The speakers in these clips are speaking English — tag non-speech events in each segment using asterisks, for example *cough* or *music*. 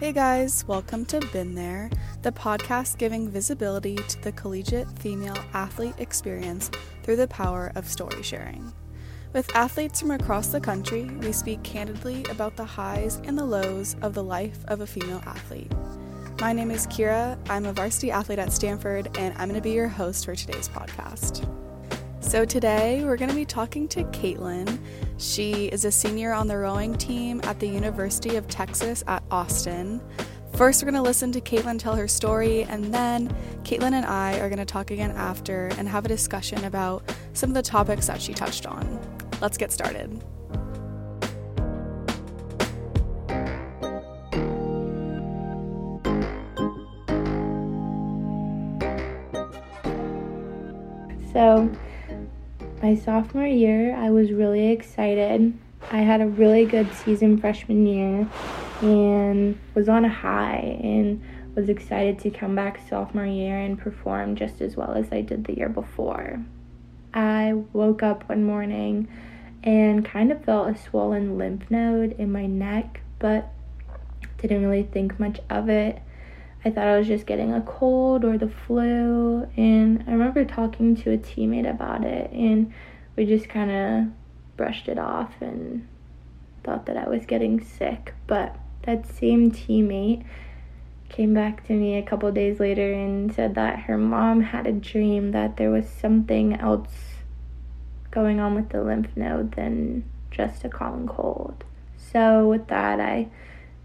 Hey guys, welcome to Been There, the podcast giving visibility to the collegiate female athlete experience through the power of story sharing. With athletes from across the country, we speak candidly about the highs and the lows of the life of a female athlete. My name is Kira, I'm a varsity athlete at Stanford, and I'm going to be your host for today's podcast. So, today we're going to be talking to Caitlin. She is a senior on the rowing team at the University of Texas at Austin. First, we're going to listen to Caitlin tell her story, and then Caitlin and I are going to talk again after and have a discussion about some of the topics that she touched on. Let's get started. So, my sophomore year, I was really excited. I had a really good season freshman year and was on a high and was excited to come back sophomore year and perform just as well as I did the year before. I woke up one morning and kind of felt a swollen lymph node in my neck, but didn't really think much of it. I thought I was just getting a cold or the flu. And talking to a teammate about it, and we just kind of brushed it off and thought that I was getting sick. But that same teammate came back to me a couple days later and said that her mom had a dream that there was something else going on with the lymph node than just a common cold. So, with that, I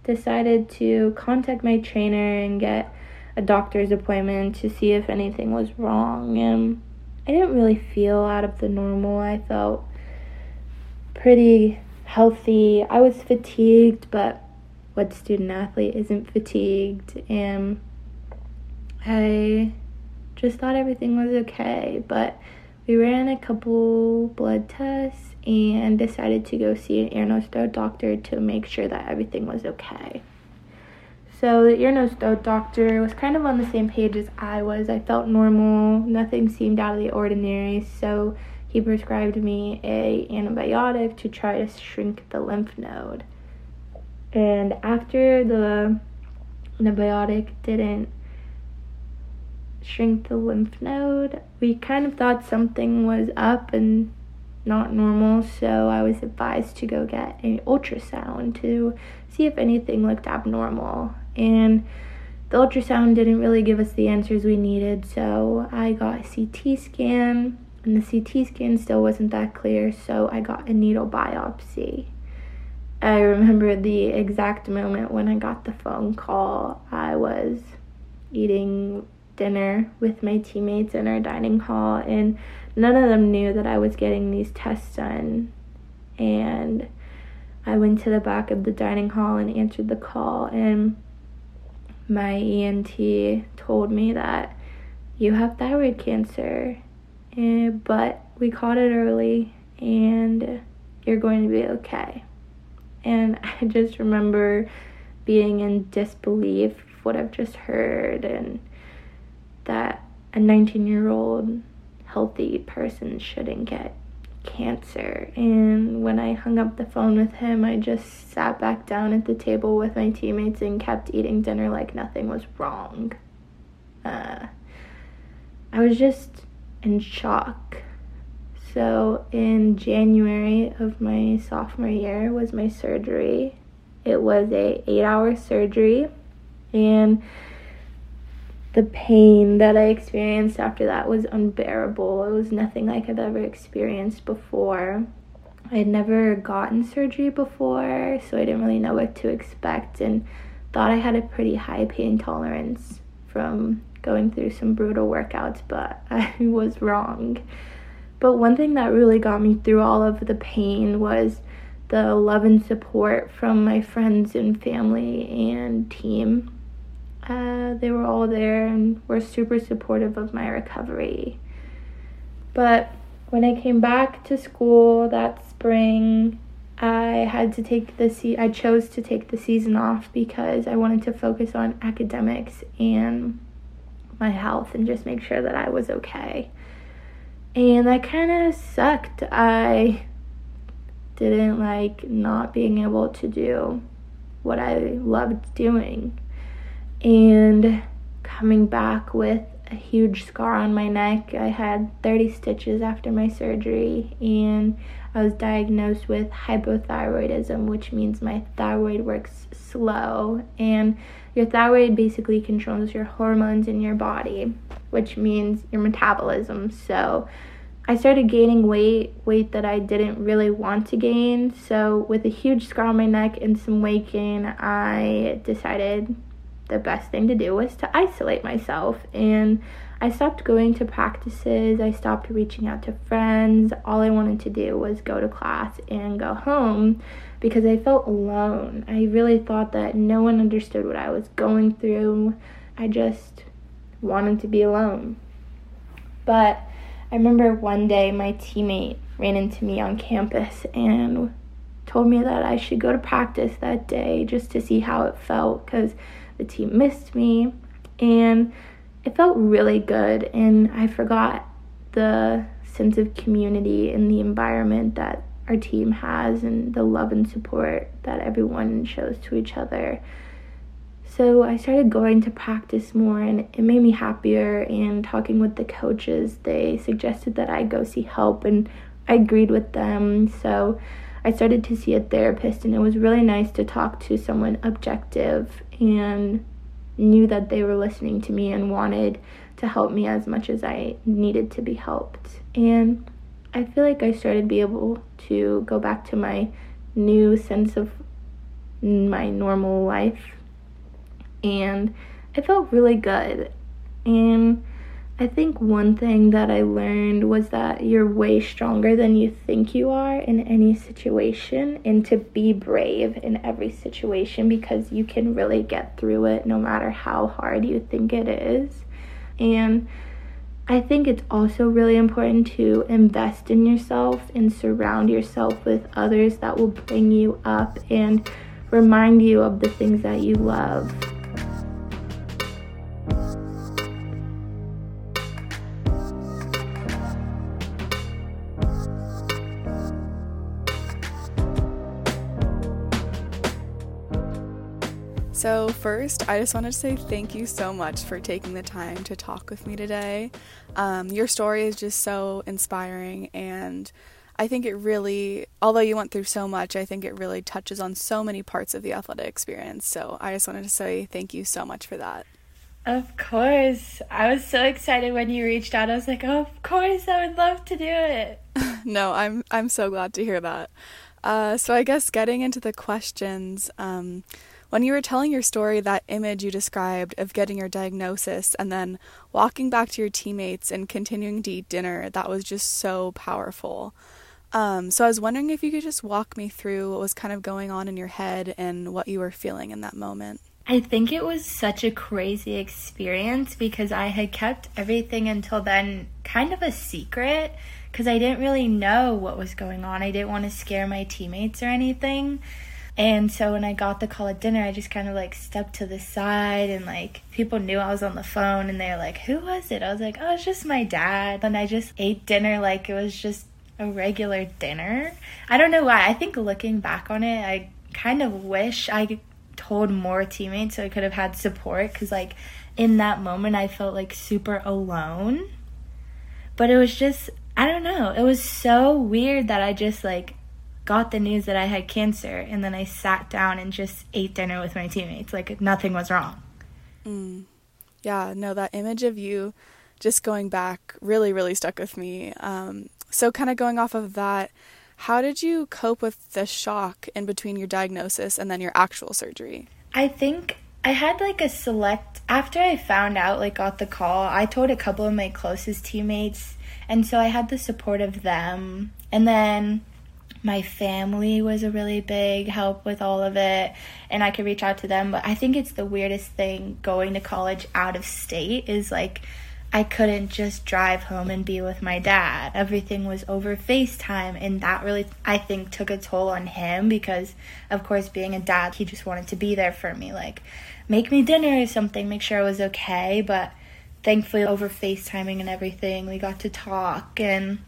decided to contact my trainer and get a doctor's appointment to see if anything was wrong. And I didn't really feel out of the normal. I felt pretty healthy. I was fatigued, but what student athlete isn't fatigued? And I just thought everything was okay. But we ran a couple blood tests and decided to go see an ear, doctor to make sure that everything was okay. So the ear, nose, throat doctor was kind of on the same page as I was. I felt normal, nothing seemed out of the ordinary, so he prescribed me a antibiotic to try to shrink the lymph node. And after the antibiotic didn't shrink the lymph node, we kind of thought something was up and not normal, so I was advised to go get an ultrasound to see if anything looked abnormal. And the ultrasound didn't really give us the answers we needed, so I got a CT scan, and the CT scan still wasn't that clear, so I got a needle biopsy. I remember the exact moment when I got the phone call. I was eating dinner with my teammates in our dining hall, and none of them knew that I was getting these tests done. And I went to the back of the dining hall and answered the call, and my ENT told me that you have thyroid cancer, and, eh, but we caught it early, and you're going to be okay. And *laughs* I just remember being in disbelief of what I've just heard, and that a 19 year old healthy person shouldn't get cancer. And when I hung up the phone with him, I just sat back down at the table with my teammates and kept eating dinner like nothing was wrong. Uh, I was just in shock. So in January of my sophomore year was my surgery. It was a 8-hour surgery and the pain that I experienced after that was unbearable. It was nothing like I've ever experienced before. I had never gotten surgery before, so I didn't really know what to expect and thought I had a pretty high pain tolerance from going through some brutal workouts, but *laughs* I was wrong. But one thing that really got me through all of the pain was the love and support from my friends and family and team uh, they were all there and were super supportive of my recovery. But when I came back to school that spring, I had to take the se- I chose to take the season off because I wanted to focus on academics and my health and just make sure that I was okay. And that kind of sucked. I didn't like not being able to do what I loved doing. And coming back with a huge scar on my neck. I had 30 stitches after my surgery, and I was diagnosed with hypothyroidism, which means my thyroid works slow. And your thyroid basically controls your hormones in your body, which means your metabolism. So I started gaining weight, weight that I didn't really want to gain. So, with a huge scar on my neck and some weight gain, I decided the best thing to do was to isolate myself. And I stopped going to practices, I stopped reaching out to friends. All I wanted to do was go to class and go home because I felt alone. I really thought that no one understood what I was going through. I just wanted to be alone. But I remember one day my teammate ran into me on campus and told me that I should go to practice that day just to see how it felt because the team missed me, and it felt really good. And I forgot the sense of community and the environment that our team has and the love and support that everyone shows to each other. So I started going to practice more and it made me happier and talking with the coaches they suggested that I go see help and I agreed with them. So I started to see a therapist, and it was really nice to talk to someone objective and knew that they were listening to me and wanted to help me as much as I needed to be helped. And I feel like I started to be able to go back to my new sense of my normal life. And I felt really good. And I think one thing that I learned was that you're way stronger than you think you are in any situation, and to be brave in every situation because you can really get through it no matter how hard you think it is. And I think it's also really important to invest in yourself and surround yourself with others that will bring you up and remind you of the things that you love. So, first, I just wanted to say thank you so much for taking the time to talk with me today. Um, your story is just so inspiring, and I think it really, although you went through so much, I think it really touches on so many parts of the athletic experience. So, I just wanted to say thank you so much for that. Of course. I was so excited when you reached out. I was like, oh, of course, I would love to do it. *laughs* no, I'm I'm so glad to hear that. Uh, so I guess getting into the questions, um, when you were telling your story, that image you described of getting your diagnosis and then walking back to your teammates and continuing to eat dinner, that was just so powerful. Um, so I was wondering if you could just walk me through what was kind of going on in your head and what you were feeling in that moment. I think it was such a crazy experience because I had kept everything until then kind of a secret because I didn't really know what was going on. I didn't want to scare my teammates or anything. And so when I got the call at dinner, I just kind of like stepped to the side and like people knew I was on the phone and they were like, Who was it? I was like, Oh, it's just my dad. And I just ate dinner like it was just a regular dinner. I don't know why. I think looking back on it, I kind of wish I told more teammates so I could have had support because, like, in that moment, I felt like super alone. But it was just, I don't know. It was so weird that I just like got the news that I had cancer, and then I sat down and just ate dinner with my teammates. Like nothing was wrong. Mm. Yeah, no, that image of you just going back really, really stuck with me. Um, so, kind of going off of that, how did you cope with the shock in between your diagnosis and then your actual surgery? I think I had like a select after I found out like got the call, I told a couple of my closest teammates and so I had the support of them. And then my family was a really big help with all of it and I could reach out to them. But I think it's the weirdest thing going to college out of state is like I couldn't just drive home and be with my dad. Everything was over FaceTime, and that really, I think, took a toll on him because, of course, being a dad, he just wanted to be there for me. Like, make me dinner or something, make sure I was okay. But thankfully, over FaceTiming and everything, we got to talk, and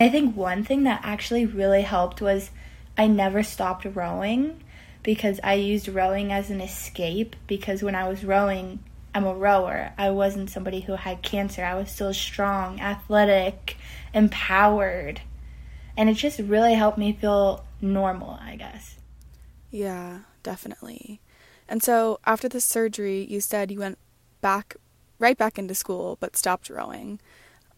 I think one thing that actually really helped was I never stopped rowing. because I used rowing as an escape because when I was rowing, I'm a rower. I wasn't somebody who had cancer. I was still strong, athletic, empowered. And it just really helped me feel normal, I guess. Yeah, definitely. And so after the surgery, you said you went back right back into school but stopped rowing.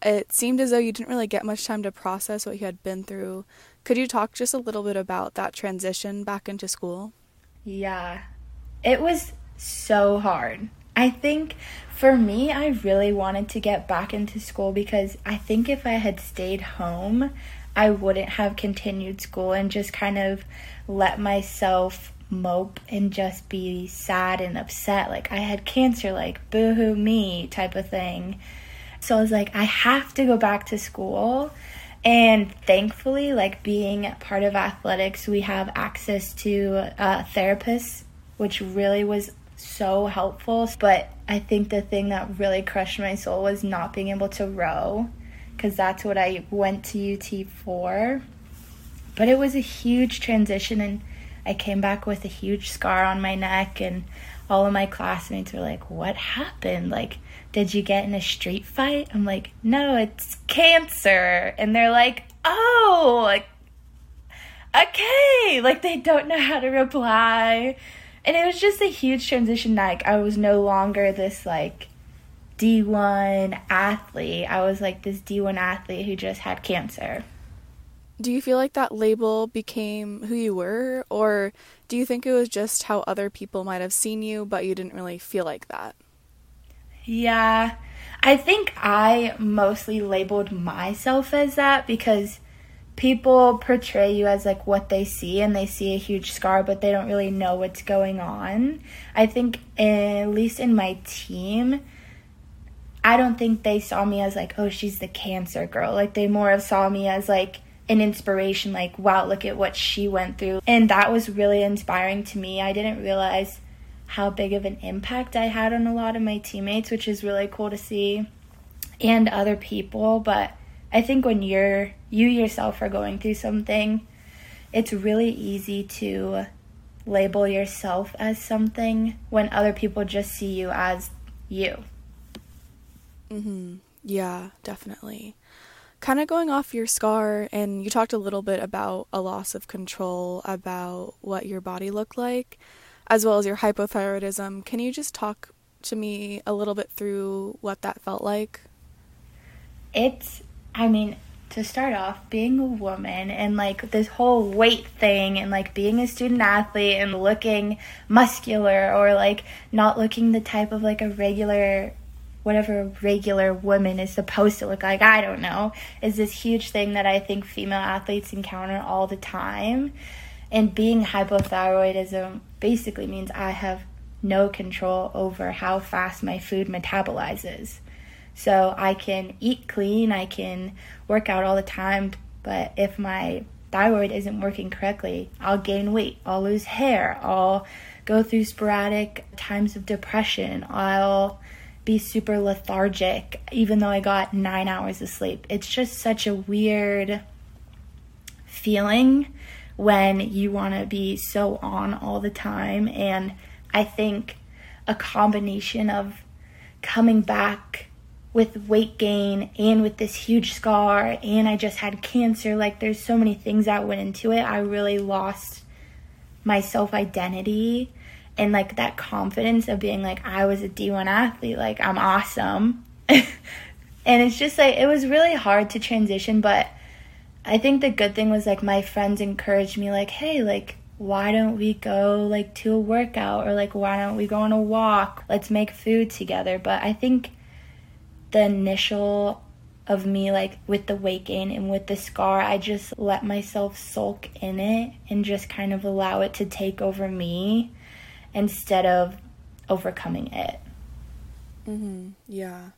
It seemed as though you didn't really get much time to process what you had been through. Could you talk just a little bit about that transition back into school? Yeah. It was so hard. I think for me, I really wanted to get back into school because I think if I had stayed home, I wouldn't have continued school and just kind of let myself mope and just be sad and upset. Like I had cancer, like boohoo me type of thing. So I was like, I have to go back to school. And thankfully, like being part of athletics, we have access to uh, therapists, which really was so helpful. But I think the thing that really crushed my soul was not being able to row because that's what I went to UT for. But it was a huge transition, and I came back with a huge scar on my neck, and all of my classmates were like, What happened? Like, did you get in a street fight? I'm like, No, it's cancer. And they're like, Oh, like, okay. Like, they don't know how to reply and it was just a huge transition like i was no longer this like d1 athlete i was like this d1 athlete who just had cancer do you feel like that label became who you were? Or do you think it was just how other people might have seen you but you didn't really feel like that? Yeah i think i mostly labeled myself as that because people portray you as like what they see and they see a huge scar but they don't really know what's going on. I think at least in my team i don't think they saw me as like oh she's the cancer girl. Like they more of saw me as like an inspiration like wow look at what she went through and that was really inspiring to me i didn't realize how big of an impact i had on a lot of my teammates which is really cool to see and other people but I think when you're you yourself are going through something, it's really easy to label yourself as something when other people just see you as you. Mhm. Yeah, definitely. Kind of going off your scar and you talked a little bit about a loss of control about what your body looked like as well as your hypothyroidism. Can you just talk to me a little bit through what that felt like? It's I mean, to start off, being a woman and like this whole weight thing and like being a student athlete and looking muscular or like not looking the type of like a regular whatever regular woman is supposed to look like, I don't know, is this huge thing that I think female athletes encounter all the time. And being hypothyroidism basically means I have no control over how fast my food metabolizes. So I can eat clean, I can work out all the time, but if my thyroid isn't working correctly, I'll gain weight, I'll lose hair, I'll go through sporadic times of depression, I'll be super lethargic even though I got nine hours of sleep. It's just such a weird feeling when you want to be so on all the time. And I think a combination of coming back with weight gain and with this huge scar and I just had cancer like there's so many things that went into it I really lost my self identity and like that confidence of being like I was a D1 athlete like I'm awesome. *laughs* And it's just like it was really hard to transition but I think the good thing was like my friends encouraged me like hey like why don't we go like to a workout or like why don't we go on a walk? Let's make food together. But I think the initial of me like with the weight gain and with the scar i just let myself sulk in it and just kind of allow it to take over me instead of overcoming it. Mhm yeah.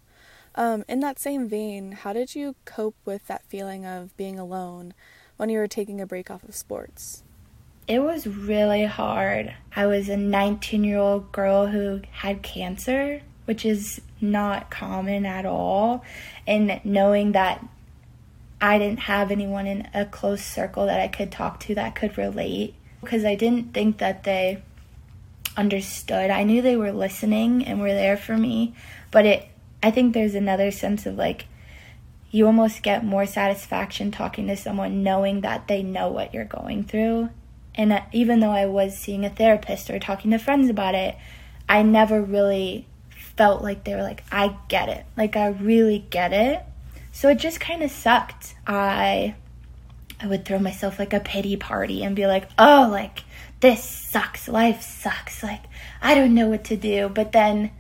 Um in that same vein how did you cope with that feeling of being alone when you were taking a break off of sports? It was really hard. I was a 19 year old girl who had cancer which is not common at all. And knowing that I didn't have anyone in a close circle that I could talk to that could relate because I didn't think that they understood. I knew they were listening and were there for me, but it I think there's another sense of like you almost get more satisfaction talking to someone knowing that they know what you're going through. And uh, even though I was seeing a therapist or talking to friends about it, I never really felt like they were like, I get it. Like, I really get it. So it just kind of sucked. I I would throw myself like a pity party and be like, "Oh, like this sucks. Life sucks. Like I don't know what to do." But then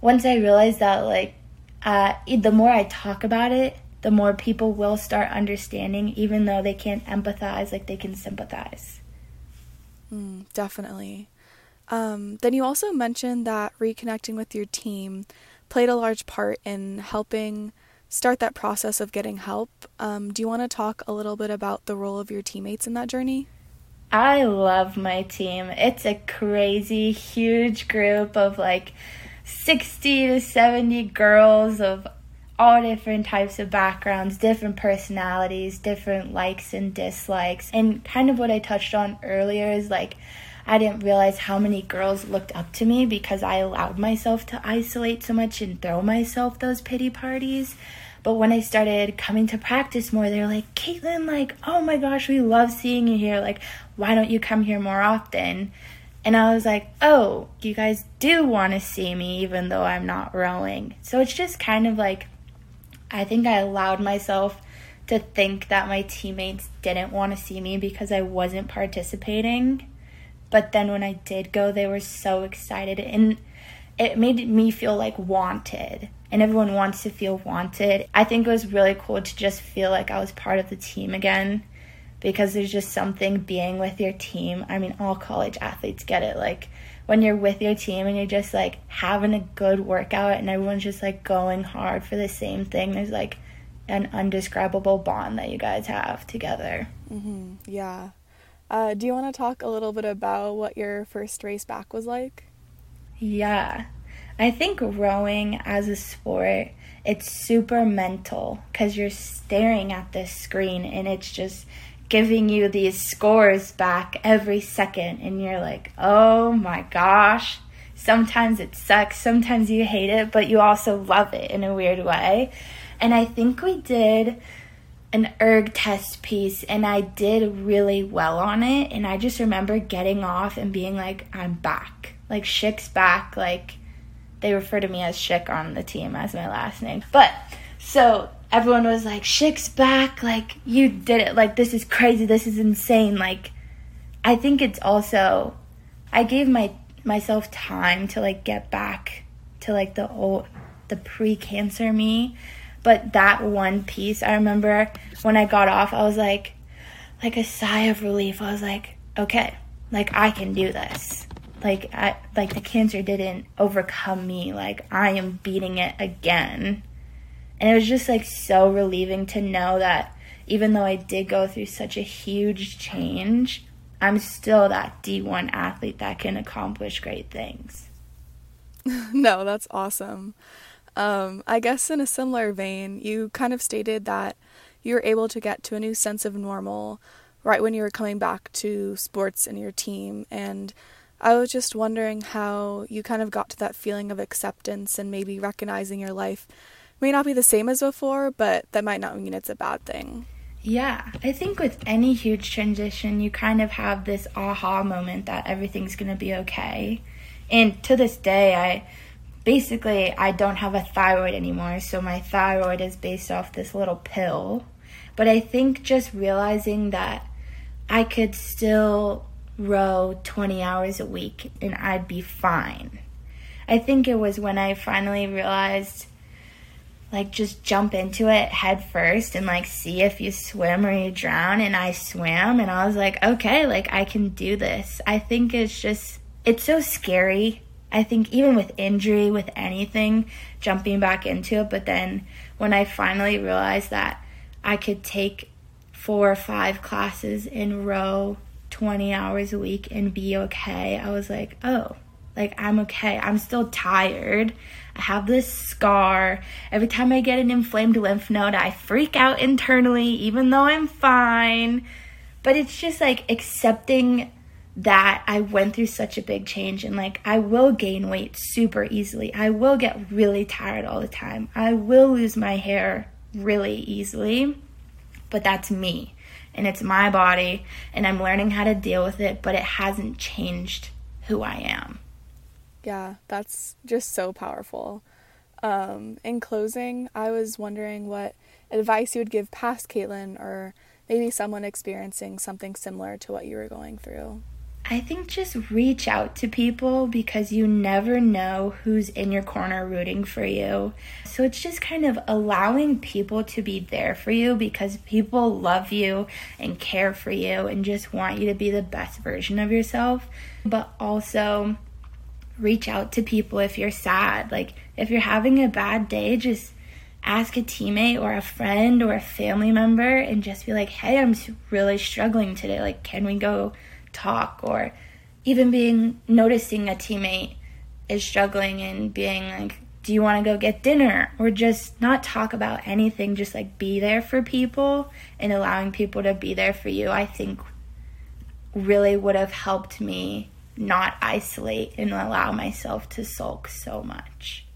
once I realized that like uh, the more I talk about it, the more people will start understanding, even though they can't empathize, like they can sympathize. Mm, definitely. Um, then you also mentioned that reconnecting with your team played a large part in helping start that process of getting help. Um, do you want to talk a little bit about the role of your teammates in that journey? I love my team. It's a crazy, huge group of like 60 to 70 girls of all different types of backgrounds, different personalities, different likes and dislikes. And kind of what I touched on earlier is like, I didn't realize how many girls looked up to me because I allowed myself to isolate so much and throw myself those pity parties. But when I started coming to practice more, they're like, Caitlin, like, oh my gosh, we love seeing you here. Like, why don't you come here more often? And I was like, oh, you guys do want to see me even though I'm not rowing. So it's just kind of like, I think I allowed myself to think that my teammates didn't want to see me because I wasn't participating. But then when I did go, they were so excited and it made me feel like wanted. And everyone wants to feel wanted. I think it was really cool to just feel like I was part of the team again because there's just something being with your team. I mean, all college athletes get it. Like when you're with your team and you're just like having a good workout and everyone's just like going hard for the same thing, there's like an undescribable bond that you guys have together. Mm-hmm. Yeah. Uh, do you want to talk a little bit about what your first race back was like? Yeah. I think rowing as a sport, it's super mental because you're staring at this screen and it's just giving you these scores back every second. And you're like, oh my gosh. Sometimes it sucks, sometimes you hate it, but you also love it in a weird way. And I think we did an erg test piece and I did really well on it and I just remember getting off and being like I'm back. Like Schick's back like they refer to me as Schick on the team as my last name. But so everyone was like Schick's back like you did it like this is crazy this is insane like I think it's also I gave my myself time to like get back to like the old the pre-cancer me but that one piece, I remember when I got off, I was like, like a sigh of relief. I was like, okay, like I can do this. Like I like the cancer didn't overcome me. Like I am beating it again. And it was just like so relieving to know that even though I did go through such a huge change, I'm still that D1 athlete that can accomplish great things. *laughs* no, that's awesome. Um, I guess in a similar vein, you kind of stated that you were able to get to a new sense of normal right when you were coming back to sports and your team. And I was just wondering how you kind of got to that feeling of acceptance and maybe recognizing your life may not be the same as before, but that might not mean it's a bad thing. Yeah, I think with any huge transition, you kind of have this aha moment that everything's going to be okay. And to this day, I basically I don't have a thyroid anymore, so my thyroid is based off this little pill. But I think just realizing that I could still row 20 hours a week and I'd be fine. I think it was when I finally realized like just jump into it head first and like see if you swim or you drown and I swam and I was like okay like I can do this. I think it's just it's so scary I think even with injury, with anything, jumping back into it. But then when I finally realized that I could take four or five classes in row 20 hours a week and be okay, I was like, oh, like I'm okay. I'm still tired. I have this scar. Every time I get an inflamed lymph node, I freak out internally, even though I'm fine. But it's just like accepting that I went through such a big change and like I will gain weight super easily. I will get really tired all the time. I will lose my hair really easily. But that's me and it's my body and I'm learning how to deal with it, but it hasn't changed who I am. Yeah, that's just so powerful. Um, in closing, I was wondering what advice you would give past Caitlin or maybe someone experiencing something similar to what you were going through. I think just reach out to people because you never know who's in your corner rooting for you. So it's just kind of allowing people to be there for you because people love you and care for you and just want you to be the best version of yourself. But also reach out to people if you're sad. Like if you're having a bad day, just ask a teammate or a friend or a family member and just be like, hey, I'm really struggling today. Like, can we go? Talk or even being noticing a teammate is struggling and being like do you want to go get dinner? or just not talk about anything just like be there for people and allowing people to be there for you i think really would have helped me not isolate and allow myself to sulk so much.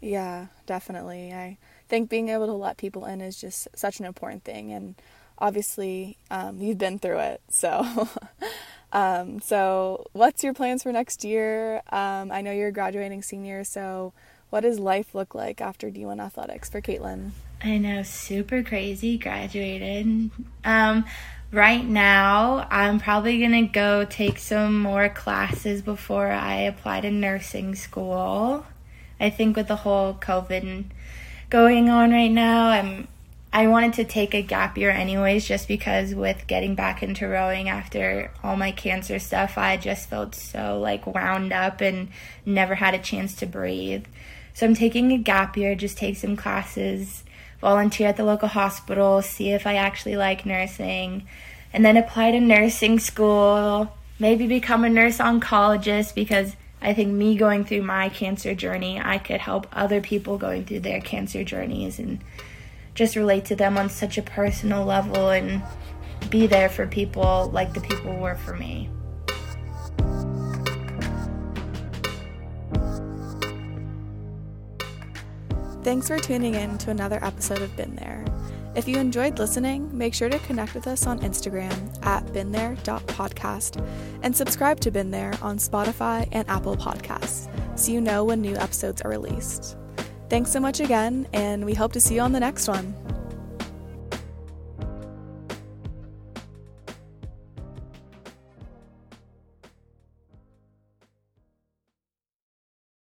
Yeah definitely i think being able to let people in is just such an important thing and obviously um, you've been through it. So, *laughs* um, so what's your plans for next year? Um, I know you're a graduating senior, so what does life look like after D1 athletics for Caitlin? I know, super crazy. Graduated. Um, right now, I'm probably gonna go take some more classes before I apply to nursing school. I think with the whole COVID going on right now, I'm I wanted to take a gap year anyways, just because with getting back into rowing after all my cancer stuff, I just felt so like wound up and never had a chance to breathe. So I'm taking a gap year, just take some classes, volunteer at the local hospital, see if I actually like nursing, and then apply to nursing school, maybe become a nurse oncologist because I think me going through my cancer journey, I could help other people going through their cancer journeys and just relate to them on such a personal level and be there for people like the people were for me. Thanks for tuning in to another episode of Been There. If you enjoyed listening, make sure to connect with us on Instagram at beenthere.podcast and subscribe to Been There on Spotify and Apple Podcasts so you know when new episodes are released. Thanks so much again, and we hope to see you on the next one.